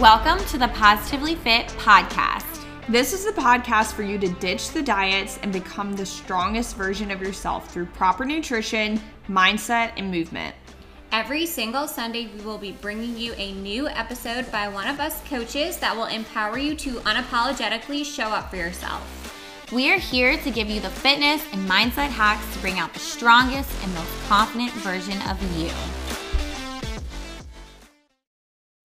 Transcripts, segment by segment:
Welcome to the Positively Fit podcast. This is the podcast for you to ditch the diets and become the strongest version of yourself through proper nutrition, mindset, and movement. Every single Sunday, we will be bringing you a new episode by one of us coaches that will empower you to unapologetically show up for yourself. We are here to give you the fitness and mindset hacks to bring out the strongest and most confident version of you.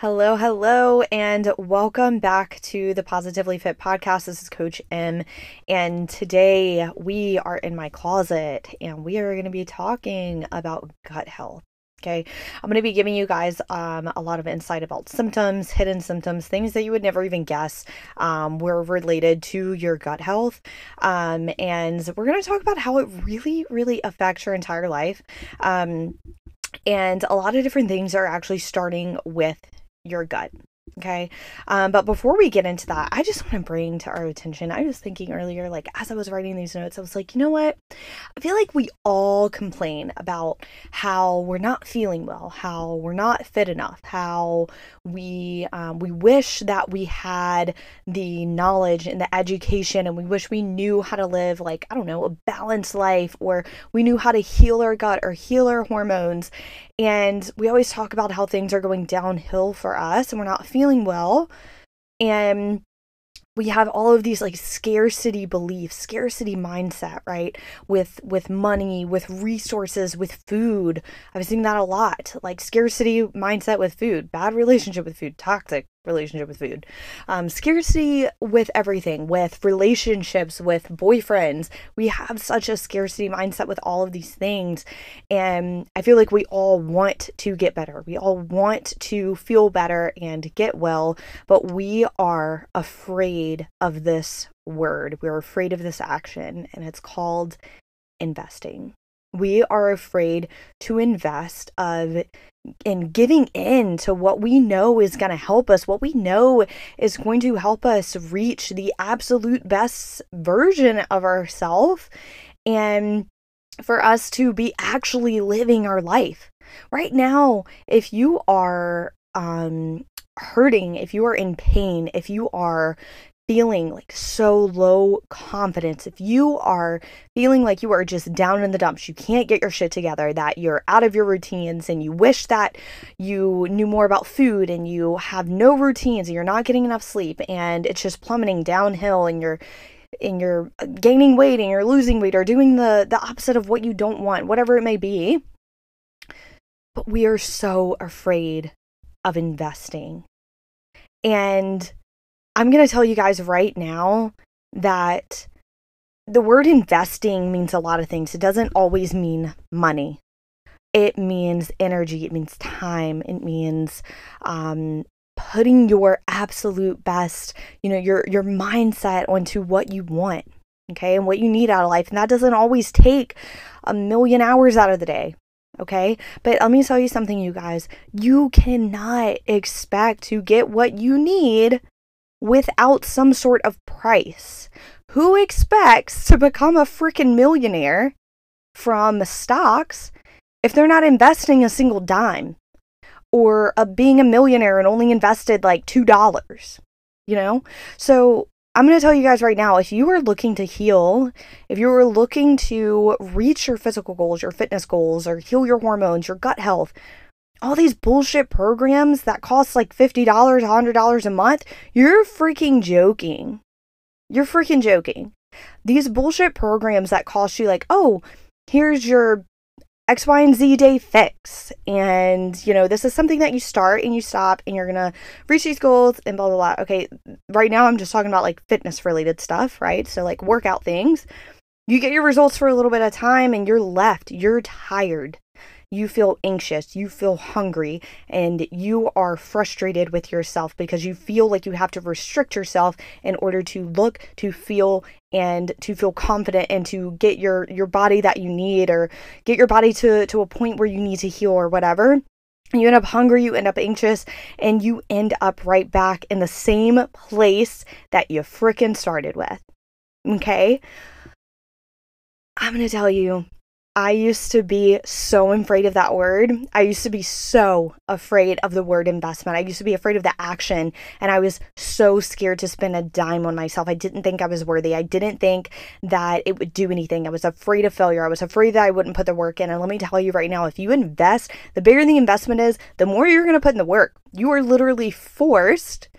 Hello, hello, and welcome back to the Positively Fit podcast. This is Coach M, and today we are in my closet and we are going to be talking about gut health. Okay, I'm going to be giving you guys um, a lot of insight about symptoms, hidden symptoms, things that you would never even guess um, were related to your gut health. Um, and we're going to talk about how it really, really affects your entire life. Um, and a lot of different things are actually starting with your gut. Okay. Um, but before we get into that, I just want to bring to our attention. I was thinking earlier, like as I was writing these notes, I was like, you know what? I feel like we all complain about how we're not feeling well, how we're not fit enough, how we um, we wish that we had the knowledge and the education, and we wish we knew how to live like I don't know a balanced life, or we knew how to heal our gut or heal our hormones. And we always talk about how things are going downhill for us, and we're not feeling feeling well and we have all of these like scarcity beliefs scarcity mindset right? With with money with resources with food. I've seen that a lot. Like scarcity mindset with food bad relationship with food toxic relationship with food. Um, scarcity with everything, with relationships, with boyfriends. We have such a scarcity mindset with all of these things. And I feel like we all want to get better. We all want to feel better and get well, but we are afraid of this word. We're afraid of this action, and it's called investing we are afraid to invest of in giving in to what we know is going to help us what we know is going to help us reach the absolute best version of ourselves and for us to be actually living our life. Right now if you are um hurting if you are in pain if you are feeling like so low confidence, if you are feeling like you are just down in the dumps, you can't get your shit together, that you're out of your routines and you wish that you knew more about food and you have no routines and you're not getting enough sleep and it's just plummeting downhill and you're and you're uh, gaining weight and you're losing weight or doing the the opposite of what you don't want, whatever it may be. But we are so afraid of investing. And I'm going to tell you guys right now that the word investing means a lot of things. It doesn't always mean money. It means energy. It means time. It means um, putting your absolute best, you know, your your mindset onto what you want, okay, and what you need out of life. And that doesn't always take a million hours out of the day, okay? But let me tell you something, you guys. You cannot expect to get what you need without some sort of price. Who expects to become a freaking millionaire from stocks if they're not investing a single dime? Or a, being a millionaire and only invested like $2, you know? So I'm going to tell you guys right now if you are looking to heal, if you are looking to reach your physical goals, your fitness goals, or heal your hormones, your gut health, all these bullshit programs that cost like $50, $100 a month, you're freaking joking. You're freaking joking. These bullshit programs that cost you like, oh, here's your X, Y, and Z day fix. And, you know, this is something that you start and you stop and you're going to reach these goals and blah, blah, blah. Okay, right now I'm just talking about like fitness related stuff, right? So, like workout things. You get your results for a little bit of time and you're left. You're tired you feel anxious, you feel hungry, and you are frustrated with yourself because you feel like you have to restrict yourself in order to look, to feel, and to feel confident and to get your your body that you need or get your body to to a point where you need to heal or whatever you end up hungry, you end up anxious, and you end up right back in the same place that you fricking started with. Okay? I'm to tell you I used to be so afraid of that word. I used to be so afraid of the word investment. I used to be afraid of the action. And I was so scared to spend a dime on myself. I didn't think I was worthy. I didn't think that it would do anything. I was afraid of failure. I was afraid that I wouldn't put the work in. And let me tell you right now if you invest, the bigger the investment is, the more you're going to put in the work. You are literally forced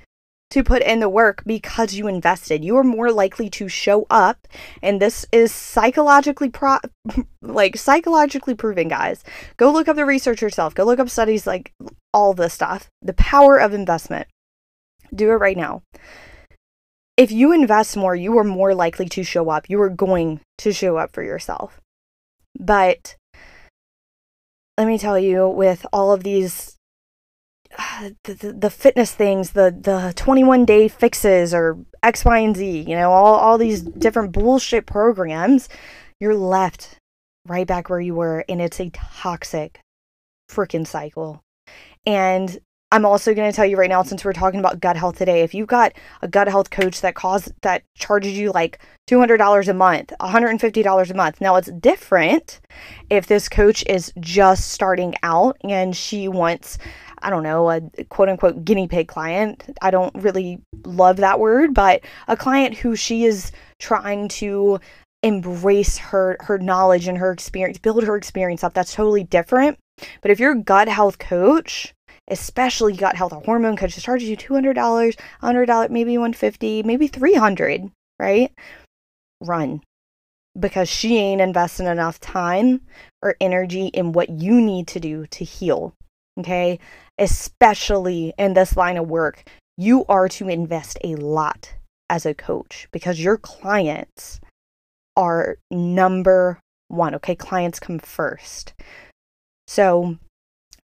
to put in the work because you invested. You are more likely to show up, and this is psychologically pro like psychologically proven, guys. Go look up the research yourself. Go look up studies like all this stuff. The power of investment. Do it right now. If you invest more, you are more likely to show up. You are going to show up for yourself. But let me tell you, with all of these the, the, fitness things, the the 21 day fixes or X, Y, and Z, you know, all, all these different bullshit programs, you're left right back where you were. And it's a toxic freaking cycle. And I'm also going to tell you right now, since we're talking about gut health today, if you've got a gut health coach that costs that charges you like $200 a month, $150 a month. Now it's different if this coach is just starting out and she wants I don't know, a quote unquote guinea pig client. I don't really love that word, but a client who she is trying to embrace her her knowledge and her experience, build her experience up. That's totally different. But if you're a gut health coach, especially gut health, or hormone coach that charges you $200, $100, maybe 150 maybe 300 right? Run. Because she ain't investing enough time or energy in what you need to do to heal. Okay especially in this line of work, you are to invest a lot as a coach because your clients are number one. Okay, clients come first. So,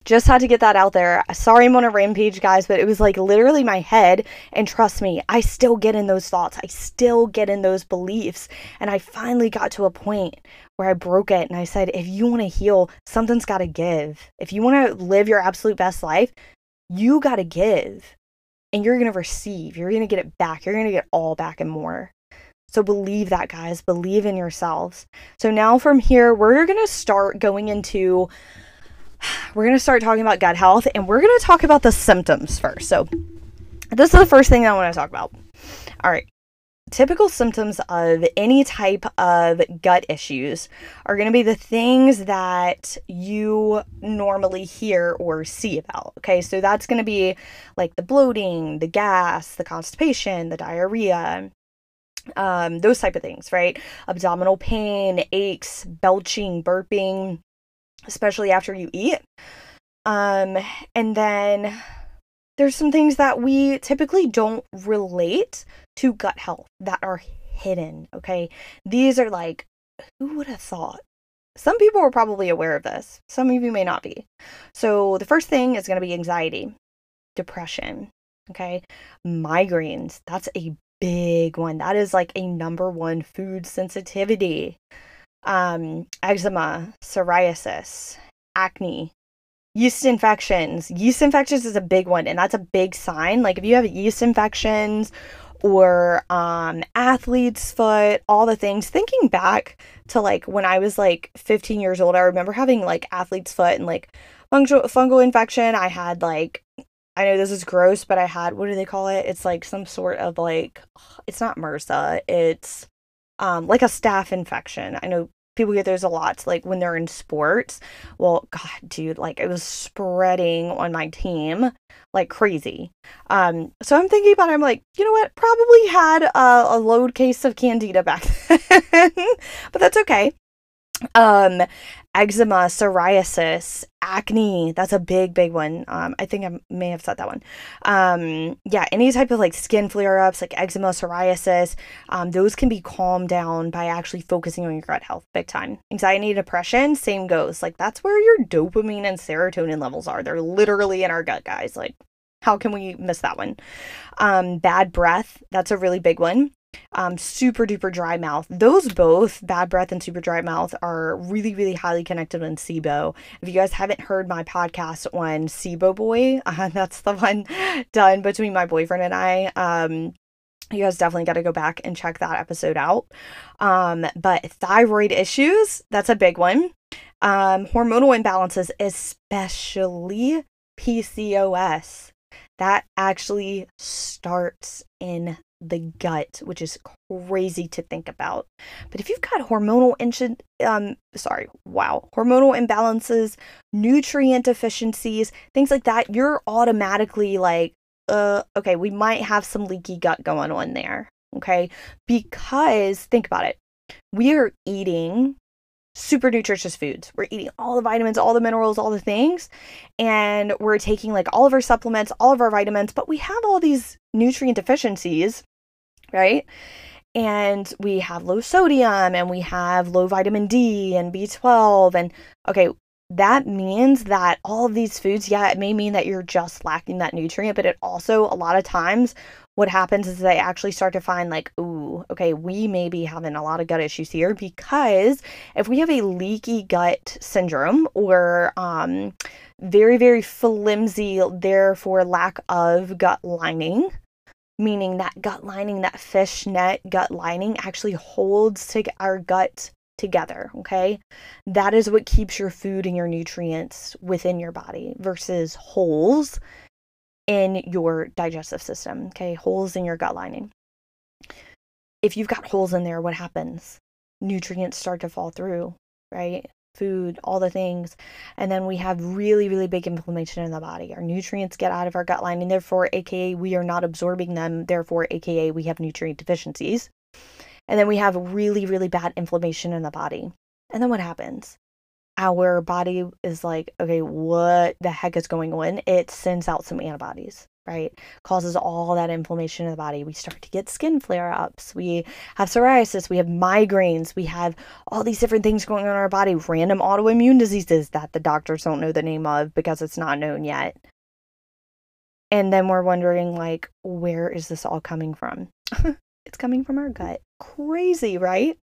just had to get that out there. Sorry I'm on a rampage, guys, but it was like literally my head. And trust me, I still get in those thoughts. I still get in those beliefs. And I finally got to a point where I broke it and I said, if you want to heal, something's got to give. If you want to live your absolute best life, you got to give and you're going to receive. You're going to get it back. You're going to get all back and more. So believe that, guys. Believe in yourselves. So now from here, we're going to start going into, we're going to start talking about gut health and we're going to talk about the symptoms first. So this is the first thing I want to talk about. All right typical symptoms of any type of gut issues are going to be the things that you normally hear or see about. Okay, so that's going to be like the bloating, the gas, the constipation, the diarrhea, um, those type of things, right? Abdominal pain, aches, belching, burping, especially after you eat. Um, and then there's some things that we typically don't relate to gut health that are hidden. Okay. These are like, who would have thought? Some people are probably aware of this, some of you may not be. So, the first thing is going to be anxiety, depression. Okay. Migraines. That's a big one. That is like a number one food sensitivity. Um, eczema, psoriasis, acne, yeast infections. Yeast infections is a big one, and that's a big sign. Like if you have yeast infections or um, athlete's foot, all the things. Thinking back to like when I was like 15 years old, I remember having like athlete's foot and like fungal fungal infection. I had like I know this is gross, but I had what do they call it? It's like some sort of like it's not MRSA. It's um like a staph infection. I know people get those a lot like when they're in sports. Well god dude like it was spreading on my team like crazy. Um so i'm thinking about it i'm like you know what? Probably had a, a load case of candida back then but that's okay um eczema psoriasis acne that's a big big one. Um i think i may have said that one. Um yeah any type of like skin flare-ups like eczema psoriasis um those can be calmed down by actually focusing on your gut health big time. Anxiety depression same goes. Like that's where your dopamine and serotonin levels are. They're literally in our gut guys. Like how can we miss that one? Um bad breath that's a really big one um, super duper dry mouth. Those both, bad breath and super dry mouth, are really, really highly connected in SIBO. If you guys haven't heard my podcast on SIBO Boy, uh, that's the one done between my boyfriend and I. Um, you guys definitely got to go back and check that episode out. Um, but thyroid issues, that's a big one. Um, hormonal imbalances, especially PCOS, that actually starts in the gut, which is crazy to think about. But if you've got hormonal um sorry, wow, hormonal imbalances, nutrient deficiencies, things like that, you're automatically like uh, okay, we might have some leaky gut going on there. Okay. Because think about it. We are eating super nutritious foods. We're eating all the vitamins, all the minerals, all the things. And we're taking like all of our supplements, all of our vitamins, but we have all these nutrient deficiencies, right? And we have low sodium and we have low vitamin D and B12. And okay, that means that all of these foods, yeah, it may mean that you're just lacking that nutrient, but it also, a lot of times, what happens is they actually start to find, like, ooh, okay, we may be having a lot of gut issues here because if we have a leaky gut syndrome or um, very, very flimsy, therefore lack of gut lining, meaning that gut lining, that fishnet gut lining actually holds to our gut together, okay? That is what keeps your food and your nutrients within your body versus holes in your digestive system, okay? Holes in your gut lining. If you've got holes in there, what happens? Nutrients start to fall through, right? Food, all the things. And then we have really, really big inflammation in the body. Our nutrients get out of our gut lining, therefore, AKA, we are not absorbing them, therefore, AKA, we have nutrient deficiencies. And then we have really, really bad inflammation in the body. And then what happens? Our body is like, okay, what the heck is going on? It sends out some antibodies, right? Causes all that inflammation in the body. We start to get skin flare ups. We have psoriasis. We have migraines. We have all these different things going on in our body, random autoimmune diseases that the doctors don't know the name of because it's not known yet. And then we're wondering, like, where is this all coming from? it's coming from our gut. Crazy, right?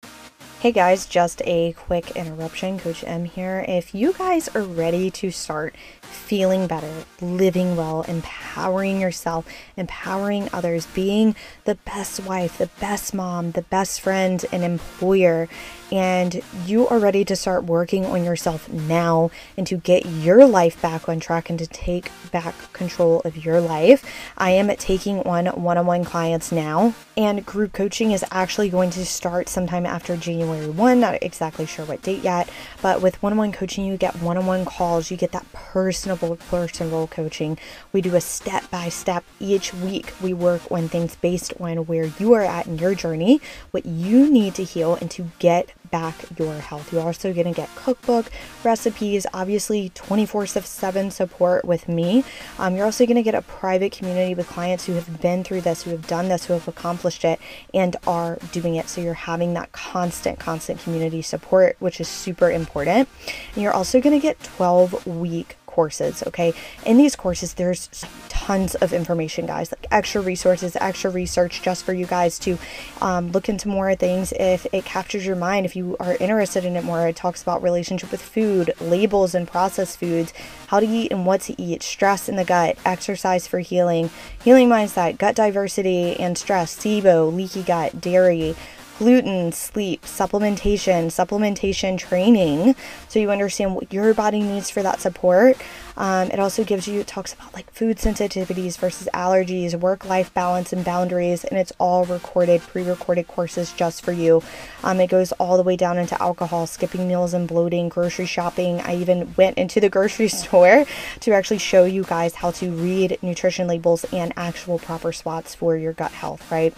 Hey guys, just a quick interruption. Coach M here. If you guys are ready to start feeling better, living well, empowering yourself, empowering others, being the best wife, the best mom, the best friend, and employer, and you are ready to start working on yourself now and to get your life back on track and to take back control of your life, I am taking on one on one clients now. And group coaching is actually going to start sometime after January 1. Not exactly sure what date yet, but with one on one coaching, you get one on one calls, you get that personable, personable coaching. We do a step by step each week. We work on things based on where you are at in your journey, what you need to heal, and to get back your health. You're also going to get cookbook recipes, obviously 24 7 support with me. Um, you're also going to get a private community with clients who have been through this, who have done this, who have accomplished it, and are doing it. So you're having that constant, constant community support, which is super important. And you're also going to get 12 week courses, okay? In these courses, there's tons of information, guys, like extra resources, extra research just for you guys to um, look into more things if it captures your mind, if you are interested in it more. It talks about relationship with food, labels and processed foods, how to eat and what to eat, stress in the gut, exercise for healing, healing mindset, gut diversity and stress, SIBO, leaky gut, dairy, gluten, sleep, supplementation, supplementation training, so you understand what your body needs for that support. Um, it also gives you, it talks about like food sensitivities versus allergies, work life balance and boundaries, and it's all recorded, pre recorded courses just for you. Um, it goes all the way down into alcohol, skipping meals and bloating, grocery shopping. I even went into the grocery store to actually show you guys how to read nutrition labels and actual proper spots for your gut health, right?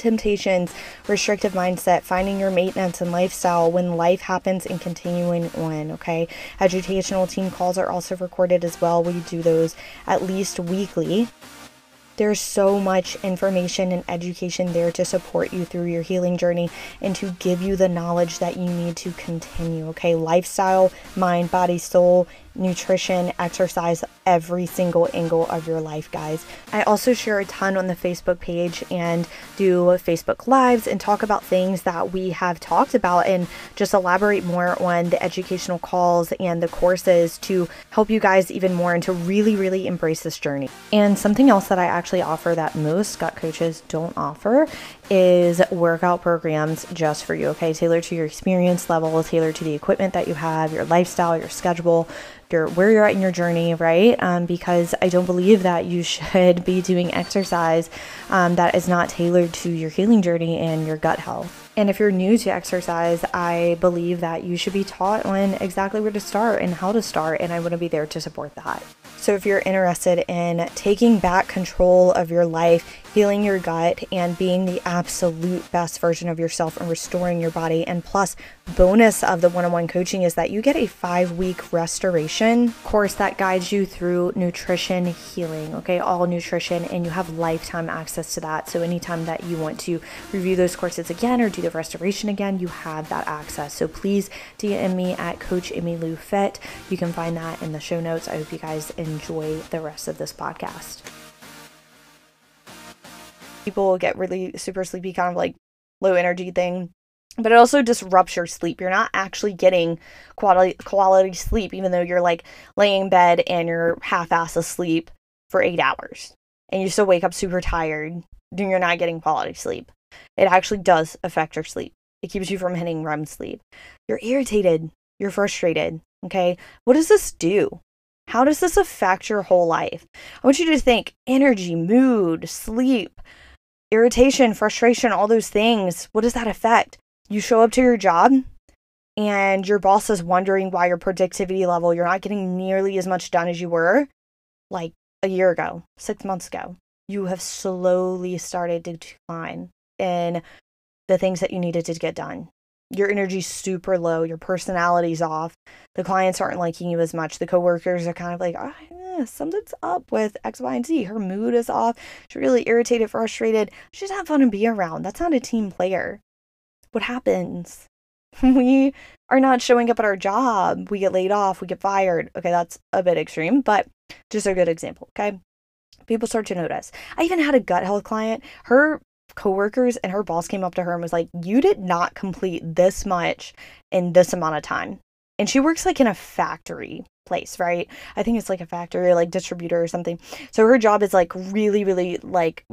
Temptations, restrictive mindset, finding your maintenance and lifestyle when life happens and continuing on. Okay. Educational team calls are also recorded as well. We do those at least weekly. There's so much information and education there to support you through your healing journey and to give you the knowledge that you need to continue. Okay. Lifestyle, mind, body, soul, nutrition, exercise, every single angle of your life, guys. I also share a ton on the Facebook page and do Facebook Lives and talk about things that we have talked about and just elaborate more on the educational calls and the courses to help you guys even more and to really, really embrace this journey. And something else that I actually offer that most gut coaches don't offer is workout programs just for you, okay? Tailored to your experience level, tailored to the equipment that you have, your lifestyle, your schedule, your where you're at in your journey, right? Um, because I don't believe that you should be doing exercise um, that is not tailored to your healing journey and your gut health. And if you're new to exercise, I believe that you should be taught on exactly where to start and how to start, and I want to be there to support that. So, if you're interested in taking back control of your life, healing your gut, and being the absolute best version of yourself and restoring your body, and plus, bonus of the one on one coaching is that you get a five week restoration course that guides you through nutrition healing, okay, all nutrition, and you have lifetime access to that. So, anytime that you want to review those courses again or do the restoration again, you have that access. So, please DM me at Coach Emmy Lou Fit. You can find that in the show notes. I hope you guys enjoy the rest of this podcast. People get really super sleepy, kind of like low energy thing but it also disrupts your sleep. You're not actually getting quality quality sleep, even though you're like laying in bed and you're half ass asleep for eight hours, and you still wake up super tired. Then you're not getting quality sleep. It actually does affect your sleep. It keeps you from hitting REM sleep. You're irritated. You're frustrated. Okay, what does this do? How does this affect your whole life? I want you to think energy, mood, sleep, irritation, frustration, all those things. What does that affect? You show up to your job and your boss is wondering why your productivity level, you're not getting nearly as much done as you were like a year ago, six months ago. You have slowly started to decline in the things that you needed to get done your energy's super low, your personality's off, the clients aren't liking you as much, the coworkers are kind of like, oh, yeah, something's up with X, Y, and Z. Her mood is off. She's really irritated, frustrated. She's not fun to be around. That's not a team player. What happens? we are not showing up at our job. We get laid off, we get fired. Okay, that's a bit extreme, but just a good example. Okay. People start to notice. I even had a gut health client. Her coworkers and her boss came up to her and was like, "You did not complete this much in this amount of time." And she works like in a factory place, right? I think it's like a factory, like distributor or something. So her job is like really, really like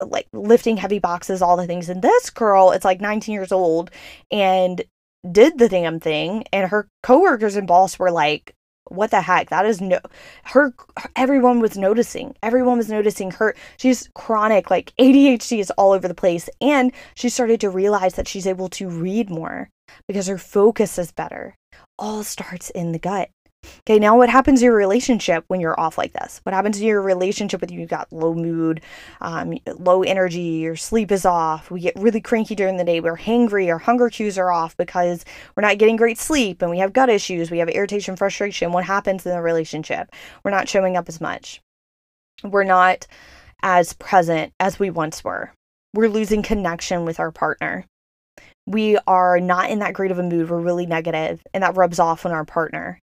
like lifting heavy boxes, all the things. And this girl, it's like 19 years old and did the damn thing. And her coworkers and boss were like, what the heck? That is no her everyone was noticing everyone was noticing her she's chronic like adhd is all over the place and she started to realize that she's able to read more because her focus is better. All starts in the gut Okay, now what happens to your relationship when you're off like this? What happens to your relationship with you? You've got low mood, um, low energy, your sleep is off. We get really cranky during the day. We're hangry, our hunger cues are off because we're not getting great sleep and we have gut issues. We have irritation, frustration. What happens in the relationship? We're not showing up as much. We're not as present as we once were. We're losing connection with our partner. We are not in that great of a mood. We're really negative, and that rubs off on our partner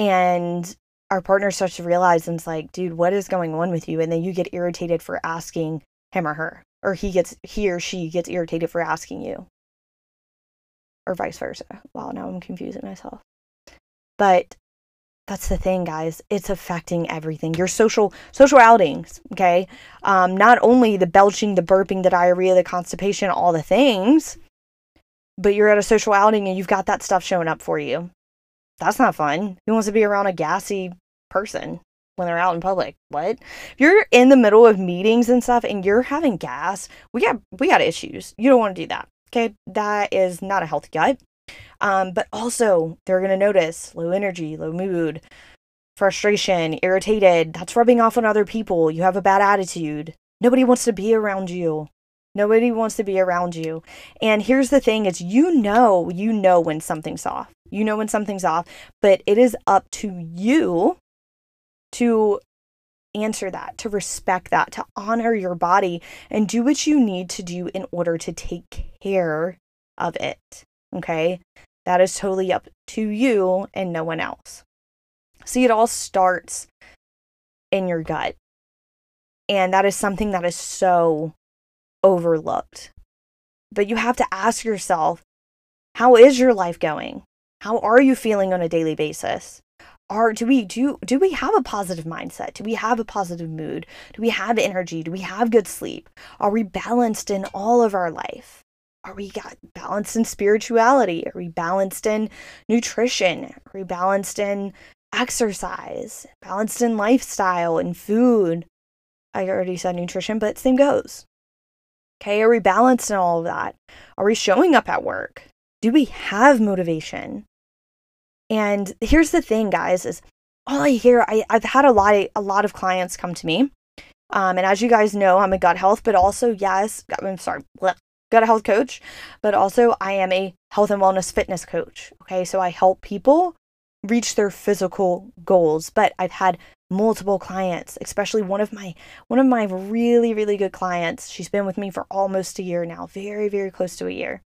and our partner starts to realize and it's like, dude, what is going on with you? And then you get irritated for asking him or her, or he gets he or she gets irritated for asking you, or vice versa. Wow, now I'm confusing myself. But that's the thing, guys. It's affecting everything. Your social social outings, okay? Um, not only the belching, the burping, the diarrhea, the constipation, all the things, but you're at a social outing and you've got that stuff showing up for you. That's not fun. Who wants to be around a gassy person when they're out in public? What? If you're in the middle of meetings and stuff and you're having gas, we got we got issues. You don't want to do that. Okay? That is not a healthy gut. Um, but also they're gonna notice low energy, low mood, frustration, irritated. That's rubbing off on other people. You have a bad attitude. Nobody wants to be around you. Nobody wants to be around you. And here's the thing is you know, you know when something's off. You know when something's off, but it is up to you to answer that, to respect that, to honor your body and do what you need to do in order to take care of it. Okay? That is totally up to you and no one else. See, it all starts in your gut. And that is something that is so overlooked. But you have to ask yourself how is your life going? How are you feeling on a daily basis? Are do we do do we have a positive mindset? Do we have a positive mood? Do we have energy? Do we have good sleep? Are we balanced in all of our life? Are we got balanced in spirituality? Are we balanced in nutrition? Are we balanced in exercise? Balanced in lifestyle and food? I already said nutrition, but same goes. Okay, are we balanced in all of that? Are we showing up at work? Do we have motivation? And here's the thing, guys, is all I hear, I, I've had a lot of a lot of clients come to me. Um, and as you guys know, I'm a gut health, but also, yes, I'm sorry, bleh, gut health coach, but also I am a health and wellness fitness coach. Okay, so I help people reach their physical goals. But I've had multiple clients, especially one of my one of my really really good clients. She's been with me for almost a year now, very very close to a year.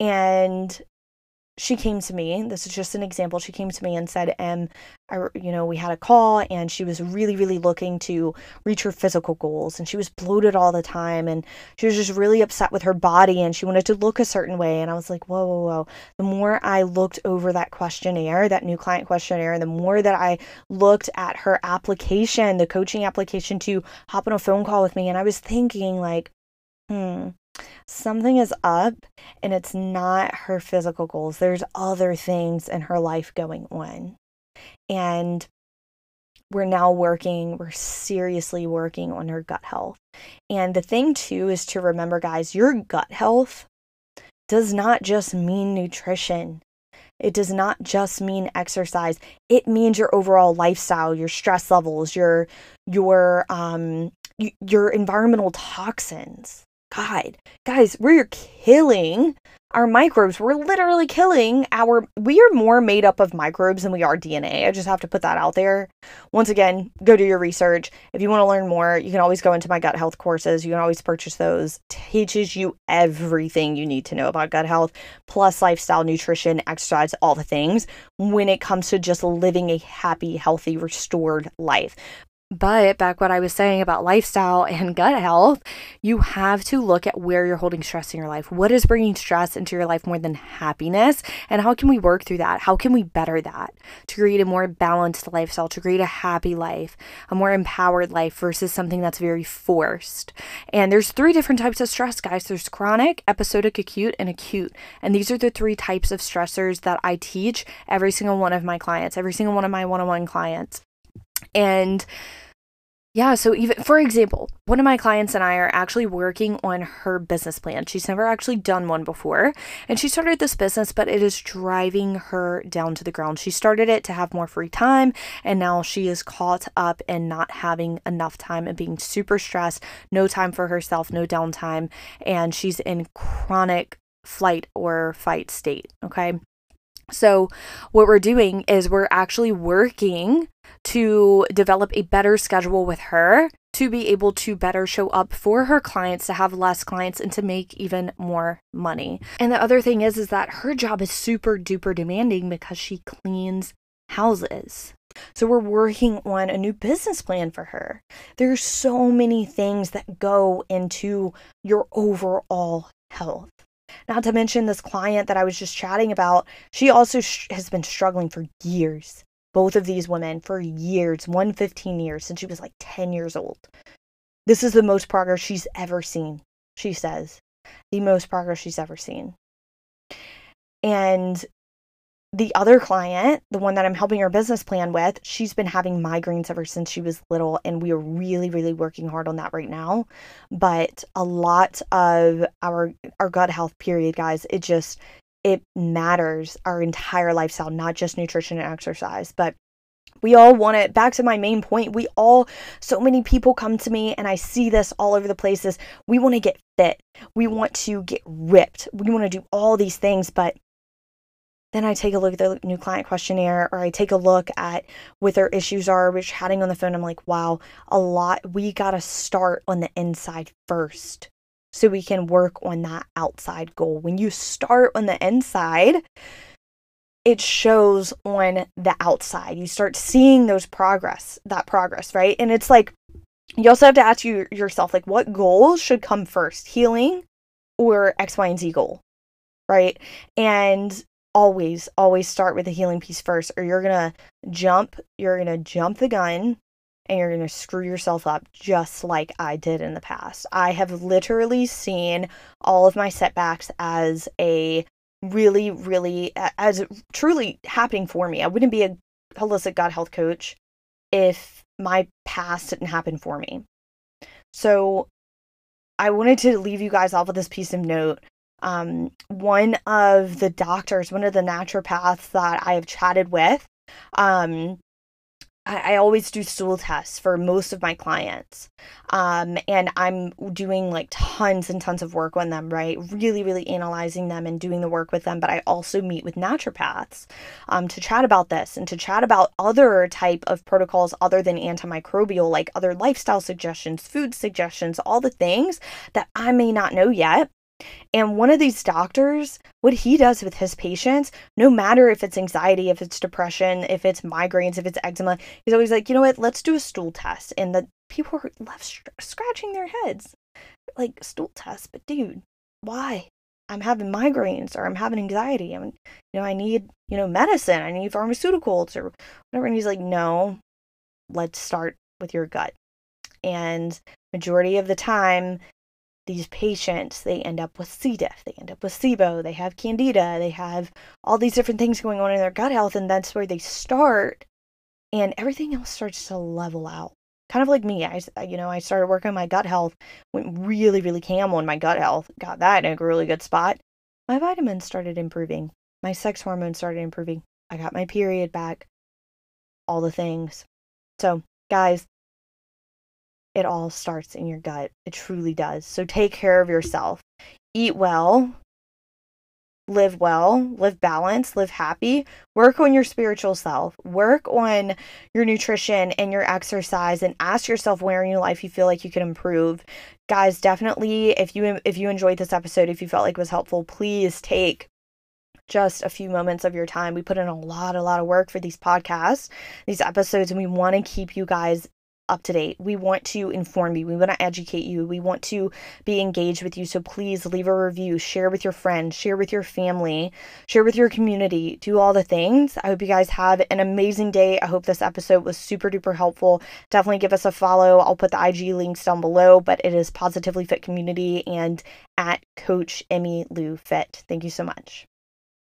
And she came to me this is just an example she came to me and said um I, you know we had a call and she was really really looking to reach her physical goals and she was bloated all the time and she was just really upset with her body and she wanted to look a certain way. And i was like whoa whoa whoa. The more i looked over that questionnaire that new client questionnaire and the more that i looked at her application the coaching application to hop on a phone call with me and i was thinking like hmm something is up and it's not her physical goals. There's other things in her life going on. And we're now working, we're seriously working on her gut health. And the thing too is to remember, guys, your gut health does not just mean nutrition. It does not just mean exercise. It means your overall lifestyle, your stress levels, your your um your environmental toxins. God, guys, we're killing our microbes. We're literally killing our. We are more made up of microbes than we are DNA. I just have to put that out there. Once again, go do your research. If you want to learn more, you can always go into my gut health courses. You can always purchase those. Teaches you everything you need to know about gut health, plus lifestyle, nutrition, exercise, all the things when it comes to just living a happy, healthy, restored life. But back what I was saying about lifestyle and gut health, you have to look at where you're holding stress in your life. What is bringing stress into your life more than happiness? And how can we work through that? How can we better that to create a more balanced lifestyle, to create a happy life, a more empowered life versus something that's very forced? And there's three different types of stress, guys. There's chronic, episodic, acute, and acute. And these are the three types of stressors that I teach every single one of my clients, every single one of my one on one clients. And yeah, so even for example, one of my clients and I are actually working on her business plan. She's never actually done one before, and she started this business, but it is driving her down to the ground. She started it to have more free time, and now she is caught up in not having enough time and being super stressed, no time for herself, no downtime, and she's in chronic flight or fight state, okay? So, what we're doing is we're actually working to develop a better schedule with her to be able to better show up for her clients, to have less clients, and to make even more money. And the other thing is, is that her job is super duper demanding because she cleans houses. So we're working on a new business plan for her. There's so many things that go into your overall health. Not to mention this client that I was just chatting about, she also sh- has been struggling for years. Both of these women for years, one 15 years, since she was like 10 years old. This is the most progress she's ever seen, she says. The most progress she's ever seen. And the other client, the one that I'm helping her business plan with, she's been having migraines ever since she was little, and we are really, really working hard on that right now. But a lot of our our gut health period, guys, it just it matters our entire lifestyle, not just nutrition and exercise, but we all want it back to my main point we all so many people come to me and i see this all over the places we want to get fit we want to get ripped we want to do all these things but then I take a look at the new client questionnaire or I take a look at what their issues are. We're chatting on the phone. I'm like, wow, a lot. We got to start on the inside first so we can work on that outside goal. When you start on the inside, it shows on the outside. You start seeing those progress, that progress, right? And it's like you also have to ask you yourself like what goals should come first? Healing or X, Y, and Z goal, right? And always, always start with the healing piece first, or you're gonna jump, you're gonna jump the gun and you're gonna screw yourself up just like I did in the past. I have literally seen all of my setbacks as a really, really, as truly happening for me. I wouldn't be a holistic gut health coach if my past didn't happen for me. So I wanted to leave you guys off with this piece of note. Um, one of the doctors, one of the naturopaths that I have chatted with, um, I, I always do stool tests for most of my clients. Um, and I'm doing like tons and tons of work on them, right? Really, really analyzing them and doing the work with them. But I also meet with naturopaths um, to chat about this and to chat about other type of protocols other than antimicrobial, like other lifestyle suggestions, food suggestions, all the things that I may not know yet and one of these doctors, what he does with his patients, no matter if it's anxiety, if it's depression, if it's migraines, if it's eczema, he's always like, you know what, let's do a stool test. And the people are left scratching their heads like, stool test, but dude, why? I'm having migraines or I'm having anxiety. I'm, you know, I need, you know, medicine. I need pharmaceuticals or whatever. And he's like, no, let's start with your gut. And majority of the time, these patients, they end up with C. diff, they end up with SIBO, they have candida, they have all these different things going on in their gut health, and that's where they start, and everything else starts to level out. Kind of like me, I, you know, I started working on my gut health, went really, really cam on my gut health, got that in a really good spot. My vitamins started improving, my sex hormones started improving, I got my period back, all the things. So, guys, it all starts in your gut. It truly does. So take care of yourself. Eat well, live well, live balanced, live happy. Work on your spiritual self. Work on your nutrition and your exercise and ask yourself where in your life you feel like you can improve. Guys, definitely if you if you enjoyed this episode, if you felt like it was helpful, please take just a few moments of your time. We put in a lot, a lot of work for these podcasts, these episodes, and we want to keep you guys up to date. We want to inform you. We want to educate you. We want to be engaged with you. So please leave a review, share with your friends, share with your family, share with your community, do all the things. I hope you guys have an amazing day. I hope this episode was super duper helpful. Definitely give us a follow. I'll put the IG links down below, but it is Positively Fit Community and at Coach Emmy Lou Fit. Thank you so much.